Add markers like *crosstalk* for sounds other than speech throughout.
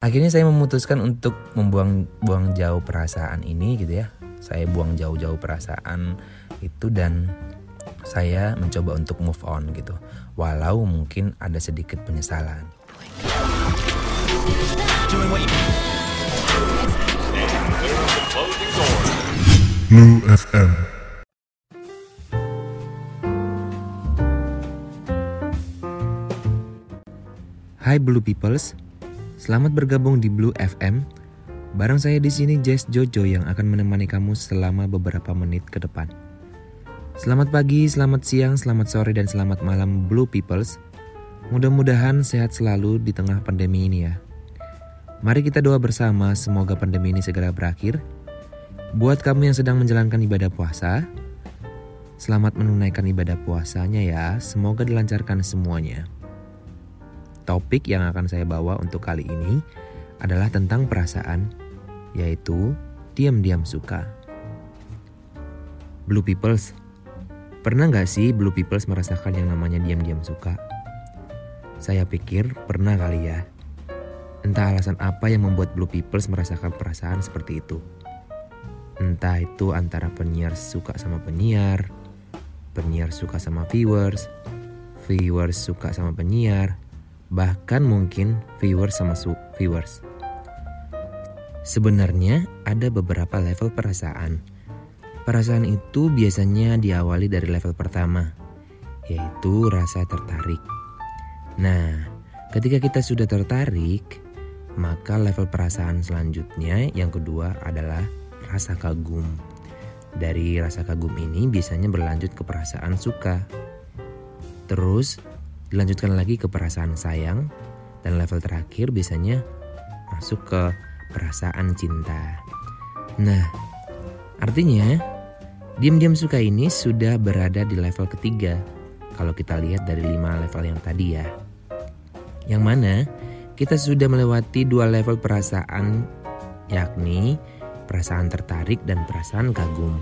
Akhirnya saya memutuskan untuk membuang buang jauh perasaan ini gitu ya. Saya buang jauh-jauh perasaan itu dan saya mencoba untuk move on gitu. Walau mungkin ada sedikit penyesalan. Blue FM. Hai Blue Peoples, selamat bergabung di Blue FM. Bareng saya di sini Jess Jojo yang akan menemani kamu selama beberapa menit ke depan. Selamat pagi, selamat siang, selamat sore, dan selamat malam Blue Peoples. Mudah-mudahan sehat selalu di tengah pandemi ini ya. Mari kita doa bersama semoga pandemi ini segera berakhir. Buat kamu yang sedang menjalankan ibadah puasa, selamat menunaikan ibadah puasanya ya. Semoga dilancarkan semuanya. Topik yang akan saya bawa untuk kali ini adalah tentang perasaan, yaitu diam-diam suka. Blue Peoples, pernah nggak sih Blue Peoples merasakan yang namanya diam-diam suka? Saya pikir pernah kali ya. Entah alasan apa yang membuat Blue Peoples merasakan perasaan seperti itu. Entah itu antara penyiar suka sama penyiar, penyiar suka sama viewers, viewers suka sama penyiar, bahkan mungkin viewers sama su viewers. Sebenarnya ada beberapa level perasaan. Perasaan itu biasanya diawali dari level pertama, yaitu rasa tertarik. Nah, ketika kita sudah tertarik, maka level perasaan selanjutnya yang kedua adalah rasa kagum. Dari rasa kagum ini biasanya berlanjut ke perasaan suka. Terus dilanjutkan lagi ke perasaan sayang dan level terakhir biasanya masuk ke perasaan cinta. Nah, artinya diam-diam suka ini sudah berada di level ketiga kalau kita lihat dari lima level yang tadi ya. Yang mana kita sudah melewati dua level perasaan yakni perasaan tertarik dan perasaan kagum.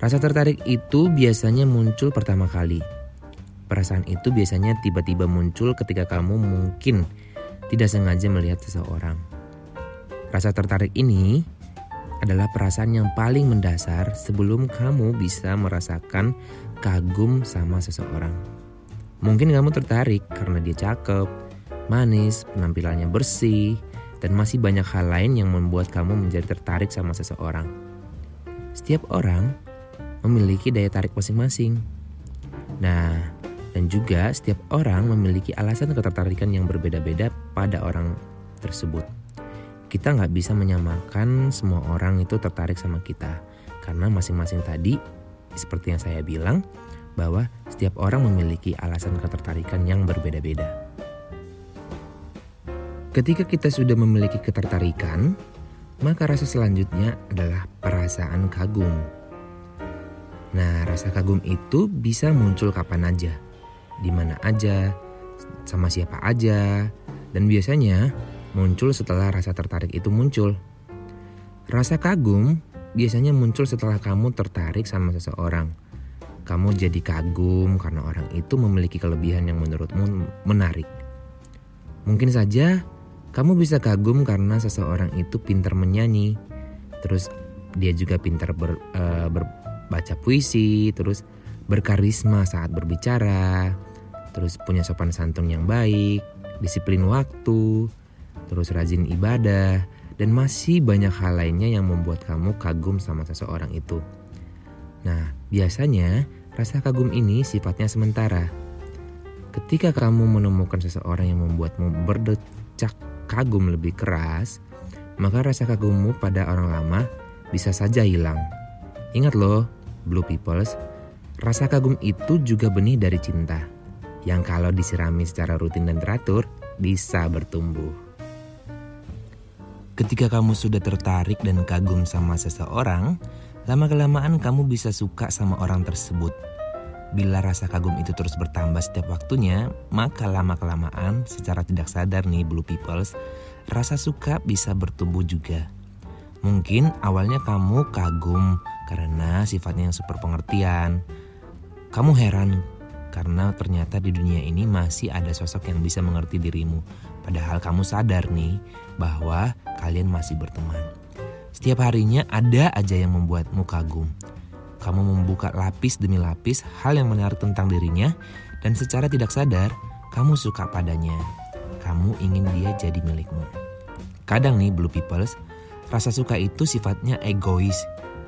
Rasa tertarik itu biasanya muncul pertama kali Perasaan itu biasanya tiba-tiba muncul ketika kamu mungkin tidak sengaja melihat seseorang. Rasa tertarik ini adalah perasaan yang paling mendasar sebelum kamu bisa merasakan kagum sama seseorang. Mungkin kamu tertarik karena dia cakep, manis, penampilannya bersih, dan masih banyak hal lain yang membuat kamu menjadi tertarik sama seseorang. Setiap orang memiliki daya tarik masing-masing. Nah, dan juga setiap orang memiliki alasan ketertarikan yang berbeda-beda pada orang tersebut. Kita nggak bisa menyamakan semua orang itu tertarik sama kita. Karena masing-masing tadi, seperti yang saya bilang, bahwa setiap orang memiliki alasan ketertarikan yang berbeda-beda. Ketika kita sudah memiliki ketertarikan, maka rasa selanjutnya adalah perasaan kagum. Nah, rasa kagum itu bisa muncul kapan aja di mana aja, sama siapa aja, dan biasanya muncul setelah rasa tertarik itu muncul. Rasa kagum biasanya muncul setelah kamu tertarik sama seseorang. Kamu jadi kagum karena orang itu memiliki kelebihan yang menurutmu menarik. Mungkin saja kamu bisa kagum karena seseorang itu pintar menyanyi, terus dia juga pintar ber, uh, berbaca puisi, terus berkarisma saat berbicara, terus punya sopan santun yang baik, disiplin waktu, terus rajin ibadah, dan masih banyak hal lainnya yang membuat kamu kagum sama seseorang itu. Nah, biasanya rasa kagum ini sifatnya sementara. Ketika kamu menemukan seseorang yang membuatmu berdecak kagum lebih keras, maka rasa kagummu pada orang lama bisa saja hilang. Ingat loh, Blue Peoples, rasa kagum itu juga benih dari cinta yang kalau disirami secara rutin dan teratur bisa bertumbuh. Ketika kamu sudah tertarik dan kagum sama seseorang, lama-kelamaan kamu bisa suka sama orang tersebut. Bila rasa kagum itu terus bertambah setiap waktunya, maka lama-kelamaan secara tidak sadar nih Blue Peoples, rasa suka bisa bertumbuh juga. Mungkin awalnya kamu kagum karena sifatnya yang super pengertian. Kamu heran karena ternyata di dunia ini masih ada sosok yang bisa mengerti dirimu. Padahal kamu sadar nih bahwa kalian masih berteman. Setiap harinya ada aja yang membuatmu kagum. Kamu membuka lapis demi lapis hal yang menarik tentang dirinya dan secara tidak sadar kamu suka padanya. Kamu ingin dia jadi milikmu. Kadang nih blue peoples, rasa suka itu sifatnya egois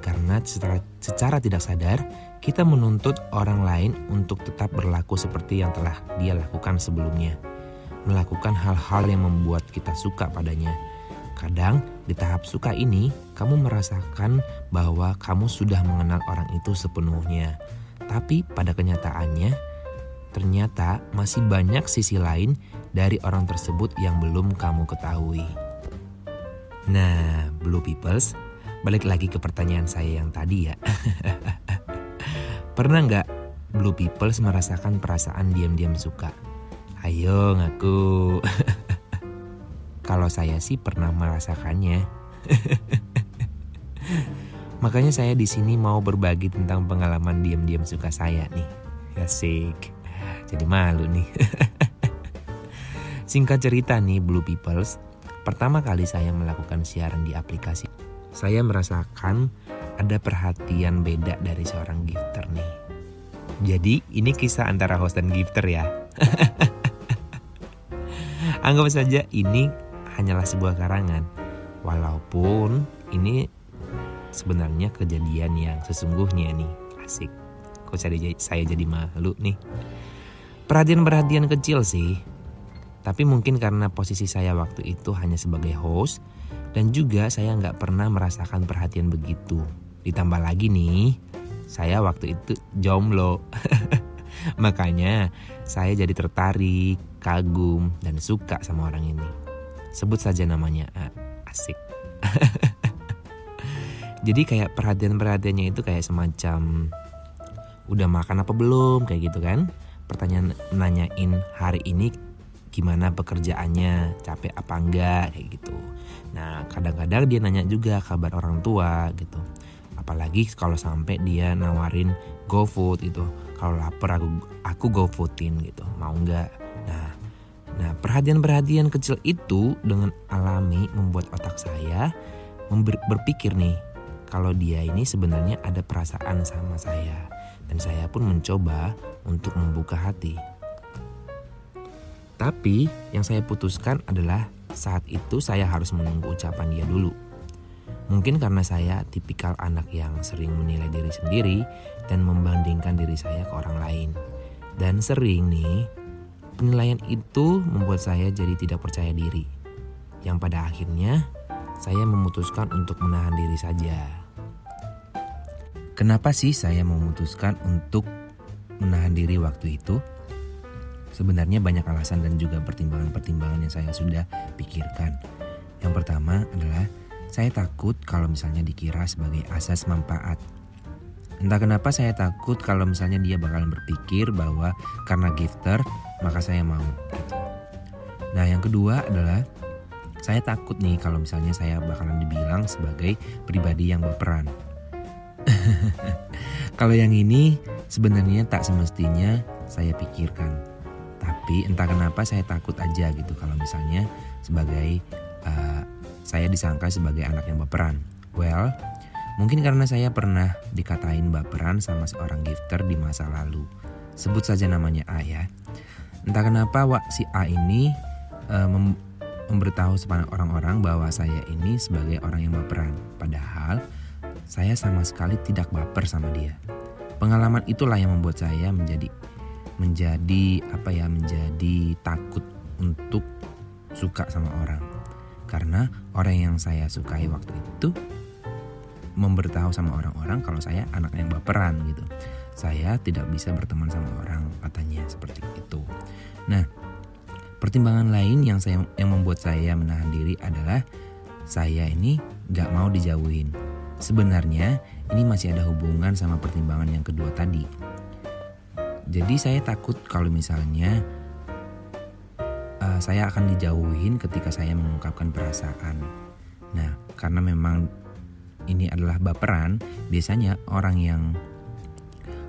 karena secara, secara tidak sadar kita menuntut orang lain untuk tetap berlaku seperti yang telah dia lakukan sebelumnya. Melakukan hal-hal yang membuat kita suka padanya Kadang di tahap suka ini, kamu merasakan bahwa kamu sudah mengenal orang itu sepenuhnya. Tapi pada kenyataannya, ternyata masih banyak sisi lain dari orang tersebut yang belum kamu ketahui. Nah, Blue Peoples, balik lagi ke pertanyaan saya yang tadi ya. *laughs* Pernah nggak Blue Peoples merasakan perasaan diam-diam suka? Ayo ngaku. *laughs* Kalau saya sih pernah merasakannya. *laughs* Makanya saya di sini mau berbagi tentang pengalaman diam-diam suka saya nih. Asik. Jadi malu nih. Singkat cerita nih Blue Peoples, pertama kali saya melakukan siaran di aplikasi, saya merasakan ada perhatian beda dari seorang gifter nih. Jadi ini kisah antara host dan gifter ya. *laughs* Anggap saja ini hanyalah sebuah karangan. Walaupun ini sebenarnya kejadian yang sesungguhnya nih. Asik. Kok saya, saya jadi malu nih. Perhatian-perhatian kecil sih. Tapi mungkin karena posisi saya waktu itu hanya sebagai host dan juga saya nggak pernah merasakan perhatian begitu. Ditambah lagi nih, saya waktu itu jomblo. *laughs* Makanya saya jadi tertarik, kagum, dan suka sama orang ini. Sebut saja namanya. Ah, asik. *laughs* Jadi kayak perhatian-perhatiannya itu kayak semacam udah makan apa belum kayak gitu kan. Pertanyaan nanyain hari ini gimana pekerjaannya, capek apa enggak kayak gitu. Nah, kadang-kadang dia nanya juga kabar orang tua gitu. Apalagi kalau sampai dia nawarin GoFood itu. Kalau lapar aku aku GoFoodin gitu. Mau enggak? Nah, Nah, perhatian-perhatian kecil itu dengan alami membuat otak saya berpikir nih, kalau dia ini sebenarnya ada perasaan sama saya. Dan saya pun mencoba untuk membuka hati. Tapi yang saya putuskan adalah saat itu saya harus menunggu ucapan dia dulu. Mungkin karena saya tipikal anak yang sering menilai diri sendiri dan membandingkan diri saya ke orang lain. Dan sering nih Penilaian itu membuat saya jadi tidak percaya diri, yang pada akhirnya saya memutuskan untuk menahan diri saja. Kenapa sih saya memutuskan untuk menahan diri waktu itu? Sebenarnya banyak alasan dan juga pertimbangan-pertimbangan yang saya sudah pikirkan. Yang pertama adalah saya takut kalau misalnya dikira sebagai asas manfaat Entah kenapa saya takut kalau misalnya dia bakalan berpikir bahwa karena gifter maka saya mau gitu. Nah yang kedua adalah saya takut nih kalau misalnya saya bakalan dibilang sebagai pribadi yang berperan. *laughs* kalau yang ini sebenarnya tak semestinya saya pikirkan. Tapi entah kenapa saya takut aja gitu kalau misalnya sebagai uh, saya disangka sebagai anak yang berperan. Well, Mungkin karena saya pernah dikatain baperan sama seorang gifter di masa lalu. Sebut saja namanya A ya. Entah kenapa Wak si A ini uh, mem memberitahu orang-orang bahwa saya ini sebagai orang yang baperan. Padahal saya sama sekali tidak baper sama dia. Pengalaman itulah yang membuat saya menjadi menjadi apa ya menjadi takut untuk suka sama orang. Karena orang yang saya sukai waktu itu memberitahu sama orang-orang kalau saya anak yang baperan gitu. Saya tidak bisa berteman sama orang katanya seperti itu. Nah, pertimbangan lain yang saya yang membuat saya menahan diri adalah saya ini gak mau dijauhin. Sebenarnya ini masih ada hubungan sama pertimbangan yang kedua tadi. Jadi saya takut kalau misalnya uh, saya akan dijauhin ketika saya mengungkapkan perasaan. Nah, karena memang ini adalah baperan, biasanya orang yang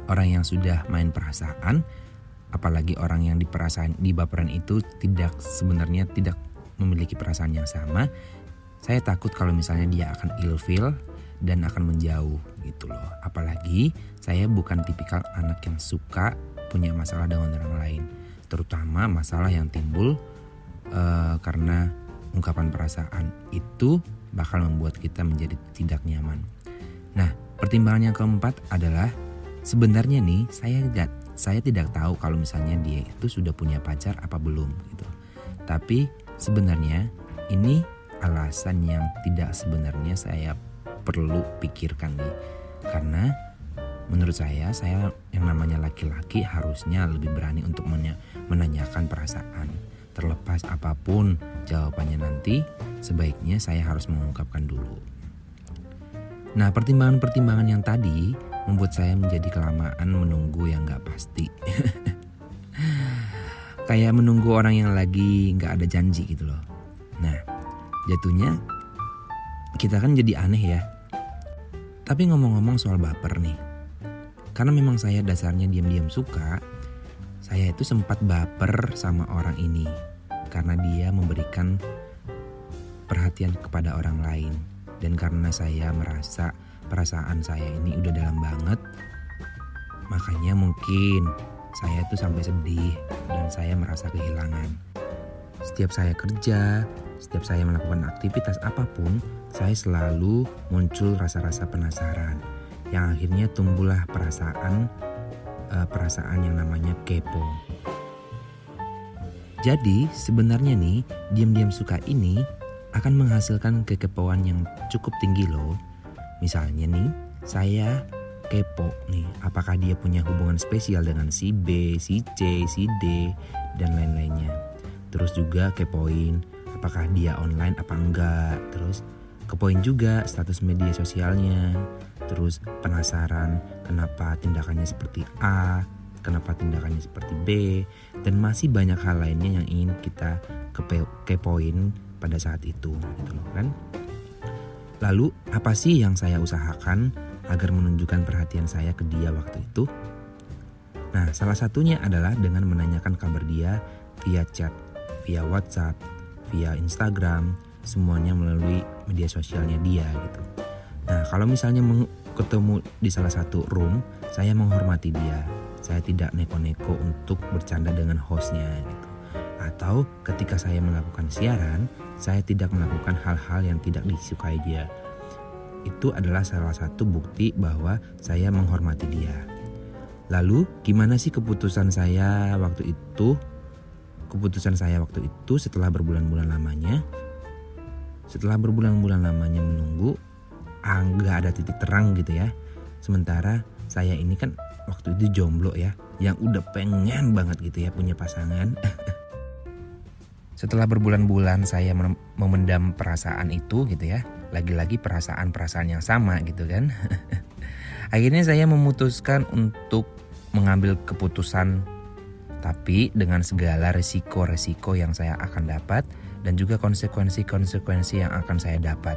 orang yang sudah main perasaan apalagi orang yang di perasaan di baperan itu tidak sebenarnya tidak memiliki perasaan yang sama saya takut kalau misalnya dia akan ilfeel dan akan menjauh gitu loh apalagi saya bukan tipikal anak yang suka punya masalah dengan orang lain terutama masalah yang timbul uh, karena ungkapan perasaan itu bakal membuat kita menjadi tidak nyaman. Nah, pertimbangan yang keempat adalah sebenarnya nih saya gak, saya tidak tahu kalau misalnya dia itu sudah punya pacar apa belum gitu. Tapi sebenarnya ini alasan yang tidak sebenarnya saya perlu pikirkan nih. Karena menurut saya saya yang namanya laki-laki harusnya lebih berani untuk menanyakan perasaan Terlepas apa pun jawabannya nanti, sebaiknya saya harus mengungkapkan dulu. Nah, pertimbangan-pertimbangan yang tadi membuat saya menjadi kelamaan menunggu yang gak pasti. *laughs* Kayak menunggu orang yang lagi gak ada janji gitu loh. Nah, jatuhnya kita kan jadi aneh ya. Tapi ngomong-ngomong soal baper nih. Karena memang saya dasarnya diam-diam suka, saya itu sempat baper sama orang ini karena dia memberikan perhatian kepada orang lain. Dan karena saya merasa perasaan saya ini udah dalam banget makanya mungkin saya tuh sampai sedih dan saya merasa kehilangan. Setiap saya kerja setiap saya melakukan aktivitas apa pun saya selalu muncul rasa-rasa penasaran yang akhirnya tumbuhlah perasaan uh, perasaan yang namanya kepo. Jadi sebenarnya nih diam-diam suka ini akan menghasilkan kekepoan yang cukup tinggi loh. Misalnya nih saya kepo nih apakah dia punya hubungan spesial dengan si B, si C, si D dan lain-lainnya. Terus juga kepoin apakah dia online apa enggak. Terus kepoin juga status media sosialnya terus penasaran kenapa tindakannya seperti A, kenapa tindakannya seperti B, dan masih banyak hal lainnya yang ingin kita kepoin pada saat itu, gitu loh kan? Lalu apa sih yang saya usahakan agar menunjukkan perhatian saya ke dia waktu itu? Nah, salah satunya adalah dengan menanyakan kabar dia via chat, via WhatsApp, via Instagram, semuanya melalui media sosialnya dia gitu. Nah, kalau misalnya ketemu di salah satu room, saya menghormati dia. Saya tidak neko-neko untuk bercanda dengan hostnya gitu. Atau ketika saya melakukan siaran, saya tidak melakukan hal-hal yang tidak disukai dia. Itu adalah salah satu bukti bahwa saya menghormati dia. Lalu, gimana sih keputusan saya waktu itu? Keputusan saya waktu itu setelah berbulan-bulan lamanya, setelah berbulan-bulan lamanya menunggu, ah, nggak ada titik terang gitu ya. Sementara saya ini kan waktu itu jomblo ya, yang udah pengen banget gitu ya punya pasangan. *laughs* Setelah berbulan-bulan saya memendam perasaan itu gitu ya, lagi-lagi perasaan-perasaan yang sama gitu kan. *laughs* Akhirnya saya memutuskan untuk mengambil keputusan tapi dengan segala resiko-resiko yang saya akan dapat dan juga konsekuensi-konsekuensi yang akan saya dapat.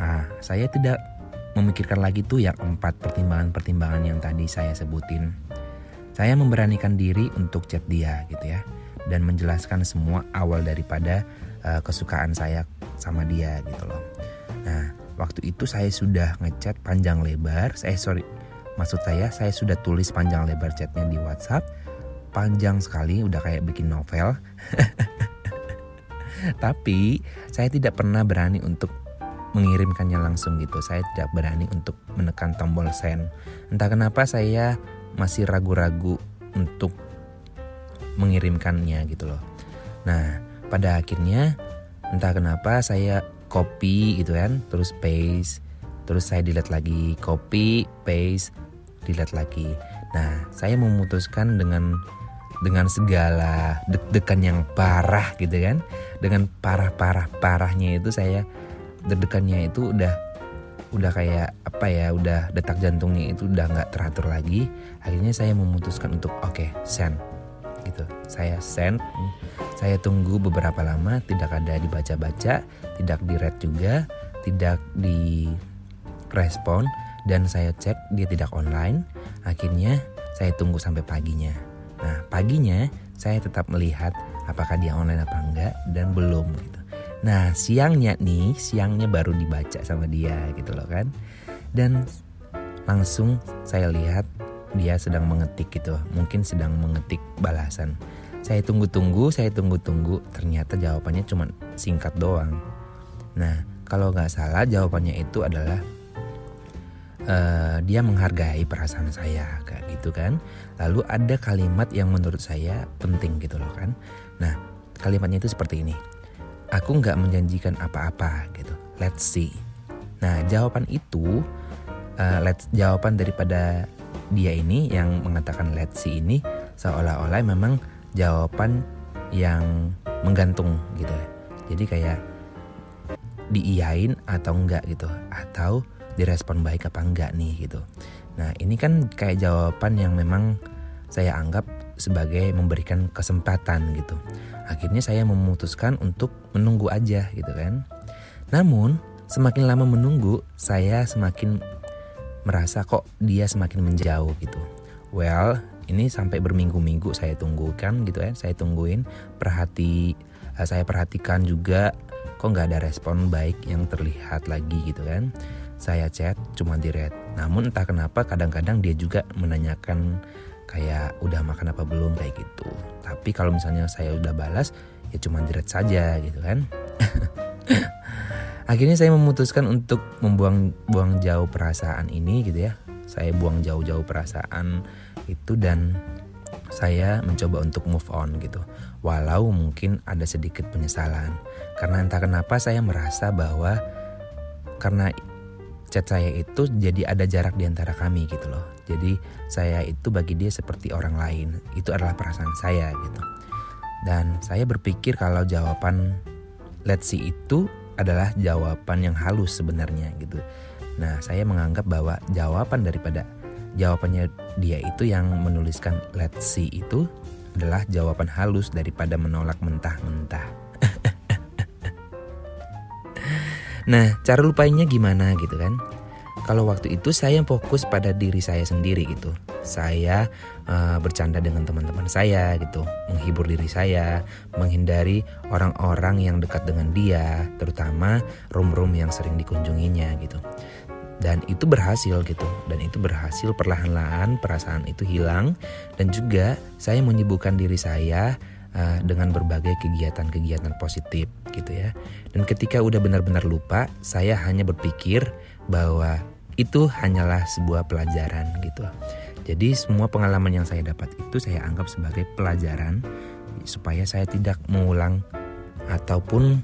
Nah, saya tidak memikirkan lagi tuh yang empat pertimbangan-pertimbangan yang tadi saya sebutin. Saya memberanikan diri untuk chat dia gitu ya dan menjelaskan semua awal daripada uh, kesukaan saya sama dia gitu loh. Nah, waktu itu saya sudah ngechat panjang lebar. Saya sorry, maksud saya saya sudah tulis panjang lebar chatnya di WhatsApp. Panjang sekali, udah kayak bikin novel. *laughs* Tapi saya tidak pernah berani untuk mengirimkannya langsung gitu. Saya tidak berani untuk menekan tombol send. Entah kenapa saya masih ragu-ragu untuk mengirimkannya gitu loh. Nah, pada akhirnya entah kenapa saya copy gitu kan, terus paste, terus saya delete lagi, copy, paste, delete lagi. Nah, saya memutuskan dengan dengan segala deg-degan yang parah gitu kan, dengan parah-parah parahnya itu saya deg-degannya itu udah udah kayak apa ya udah detak jantungnya itu udah nggak teratur lagi. Akhirnya saya memutuskan untuk oke okay, send. Gitu. Saya send. Saya tunggu beberapa lama tidak ada dibaca-baca tidak di read juga tidak di respon dan saya cek dia tidak online. Akhirnya saya tunggu sampai paginya Nah, paginya saya tetap melihat apakah dia online apa enggak dan belum gitu. Nah, siangnya nih, siangnya baru dibaca sama dia gitu loh kan. Dan langsung saya lihat dia sedang mengetik gitu, mungkin sedang mengetik balasan. Saya tunggu-tunggu, saya tunggu-tunggu, ternyata jawabannya cuma singkat doang. Nah, kalau nggak salah jawabannya itu adalah uh, dia menghargai perasaan saya kayak gitu kan. Lalu ada kalimat yang menurut saya penting gitu loh kan. Nah kalimatnya itu seperti ini. Aku nggak menjanjikan apa-apa gitu. Let's see. Nah jawaban itu uh, let's jawaban daripada dia ini yang mengatakan let's see ini seolah-olah memang jawaban yang menggantung gitu. Jadi kayak diiyain atau enggak gitu. Atau direspon baik apa enggak nih gitu Nah ini kan kayak jawaban yang memang saya anggap sebagai memberikan kesempatan gitu. Akhirnya saya memutuskan untuk menunggu aja gitu kan. Namun semakin lama menunggu saya semakin merasa kok dia semakin menjauh gitu. Well ini sampai berminggu-minggu saya tunggukan gitu ya. Saya tungguin perhati eh, saya perhatikan juga kok nggak ada respon baik yang terlihat lagi gitu kan. Saya chat cuma di red. Namun entah kenapa kadang-kadang dia juga menanyakan kayak udah makan apa belum kayak gitu. Tapi kalau misalnya saya udah balas ya cuma di red saja gitu kan. *laughs* Akhirnya saya memutuskan untuk membuang buang jauh perasaan ini gitu ya. Saya buang jauh-jauh perasaan itu dan saya mencoba untuk move on gitu. Walau mungkin ada sedikit penyesalan. Karena entah kenapa saya merasa bahwa karena chat saya itu jadi ada jarak di antara kami gitu loh. Jadi saya itu bagi dia seperti orang lain. Itu adalah perasaan saya gitu. Dan saya berpikir kalau jawaban let's see itu adalah jawaban yang halus sebenarnya gitu. Nah, saya menganggap bahwa jawaban daripada jawabannya dia itu yang menuliskan let's see itu adalah jawaban halus daripada menolak mentah-mentah. Nah, cara lupainnya gimana gitu kan? Kalau waktu itu saya fokus pada diri saya sendiri gitu. Saya uh, bercanda dengan teman-teman saya gitu, menghibur diri saya, menghindari orang-orang yang dekat dengan dia, terutama room-room yang sering dikunjunginya gitu. Dan itu berhasil gitu, dan itu berhasil perlahan-lahan perasaan itu hilang dan juga saya menyibukkan diri saya uh, dengan berbagai kegiatan-kegiatan positif gitu ya. Dan ketika udah benar-benar lupa, saya hanya berpikir bahwa itu hanyalah sebuah pelajaran gitu. Jadi semua pengalaman yang saya dapat itu saya anggap sebagai pelajaran supaya saya tidak mengulang ataupun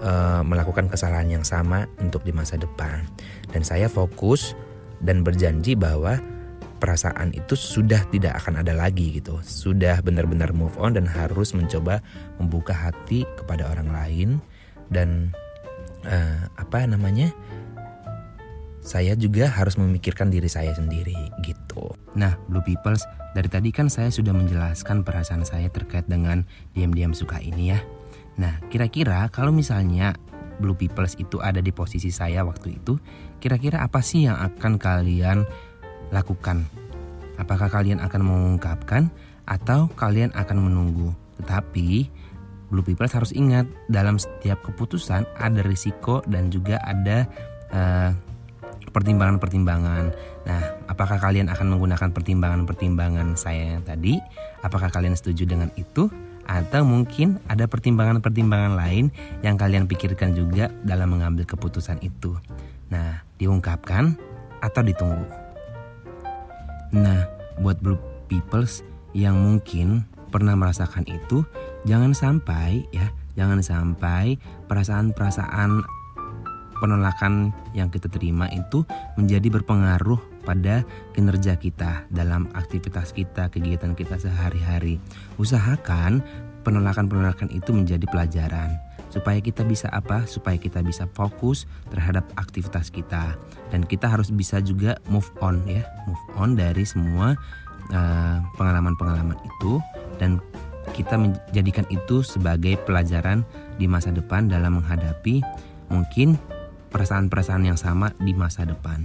uh, melakukan kesalahan yang sama untuk di masa depan. Dan saya fokus dan berjanji bahwa perasaan itu sudah tidak akan ada lagi gitu. Sudah benar-benar move on dan harus mencoba membuka hati kepada orang lain dan uh, apa namanya? Saya juga harus memikirkan diri saya sendiri gitu. Nah, Blue Peoples, dari tadi kan saya sudah menjelaskan perasaan saya terkait dengan diam-diam suka ini ya. Nah, kira-kira kalau misalnya Blue Peoples itu ada di posisi saya waktu itu, kira-kira apa sih yang akan kalian lakukan. Apakah kalian akan mengungkapkan atau kalian akan menunggu? Tetapi Blue People harus ingat dalam setiap keputusan ada risiko dan juga ada eh, pertimbangan-pertimbangan. Nah, apakah kalian akan menggunakan pertimbangan-pertimbangan saya yang tadi? Apakah kalian setuju dengan itu? Atau mungkin ada pertimbangan-pertimbangan lain yang kalian pikirkan juga dalam mengambil keputusan itu. Nah, diungkapkan atau ditunggu? Nah, buat blue peoples yang mungkin pernah merasakan itu, jangan sampai ya, jangan sampai perasaan-perasaan penolakan yang kita terima itu menjadi berpengaruh pada kinerja kita dalam aktivitas kita, kegiatan kita sehari-hari. Usahakan penolakan-penolakan itu menjadi pelajaran supaya kita bisa apa? Supaya kita bisa fokus terhadap aktivitas kita dan kita harus bisa juga move on ya, move on dari semua eh, pengalaman-pengalaman itu dan kita menjadikan itu sebagai pelajaran di masa depan dalam menghadapi mungkin perasaan-perasaan yang sama di masa depan.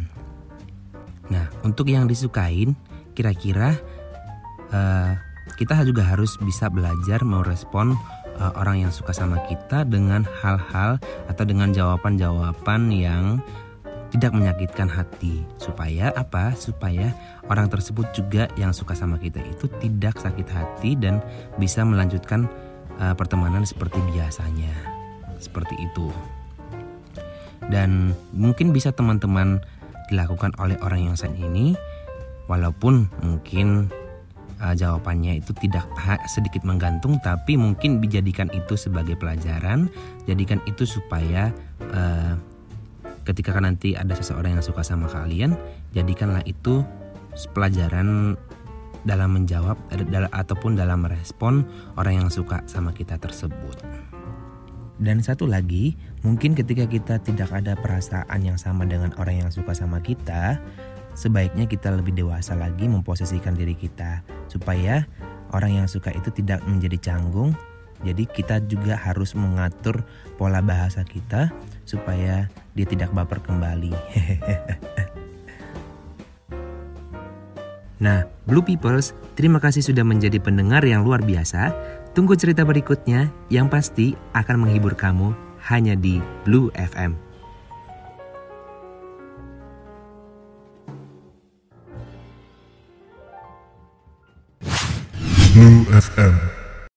Nah, untuk yang disukain, kira-kira uh, kita juga harus bisa belajar merespon uh, orang yang suka sama kita dengan hal-hal atau dengan jawaban-jawaban yang tidak menyakitkan hati. Supaya apa? Supaya orang tersebut juga yang suka sama kita itu tidak sakit hati dan bisa melanjutkan uh, pertemanan seperti biasanya. Seperti itu. Dan mungkin bisa teman-teman dilakukan oleh orang yang saat ini walaupun mungkin uh, jawabannya itu tidak sedikit menggantung tapi mungkin dijadikan itu sebagai pelajaran jadikan itu supaya uh, ketika nanti ada seseorang yang suka sama kalian jadikanlah itu pelajaran dalam menjawab ataupun dalam merespon orang yang suka sama kita tersebut. Dan satu lagi, mungkin ketika kita tidak ada perasaan yang sama dengan orang yang suka sama kita, sebaiknya kita lebih dewasa lagi memposisikan diri kita supaya orang yang suka itu tidak menjadi canggung. Jadi kita juga harus mengatur pola bahasa kita supaya dia tidak baper kembali. *laughs* nah, Blue Peoples, terima kasih sudah menjadi pendengar yang luar biasa. Tunggu cerita berikutnya yang pasti akan menghibur kamu hanya di Blue FM. Blue FM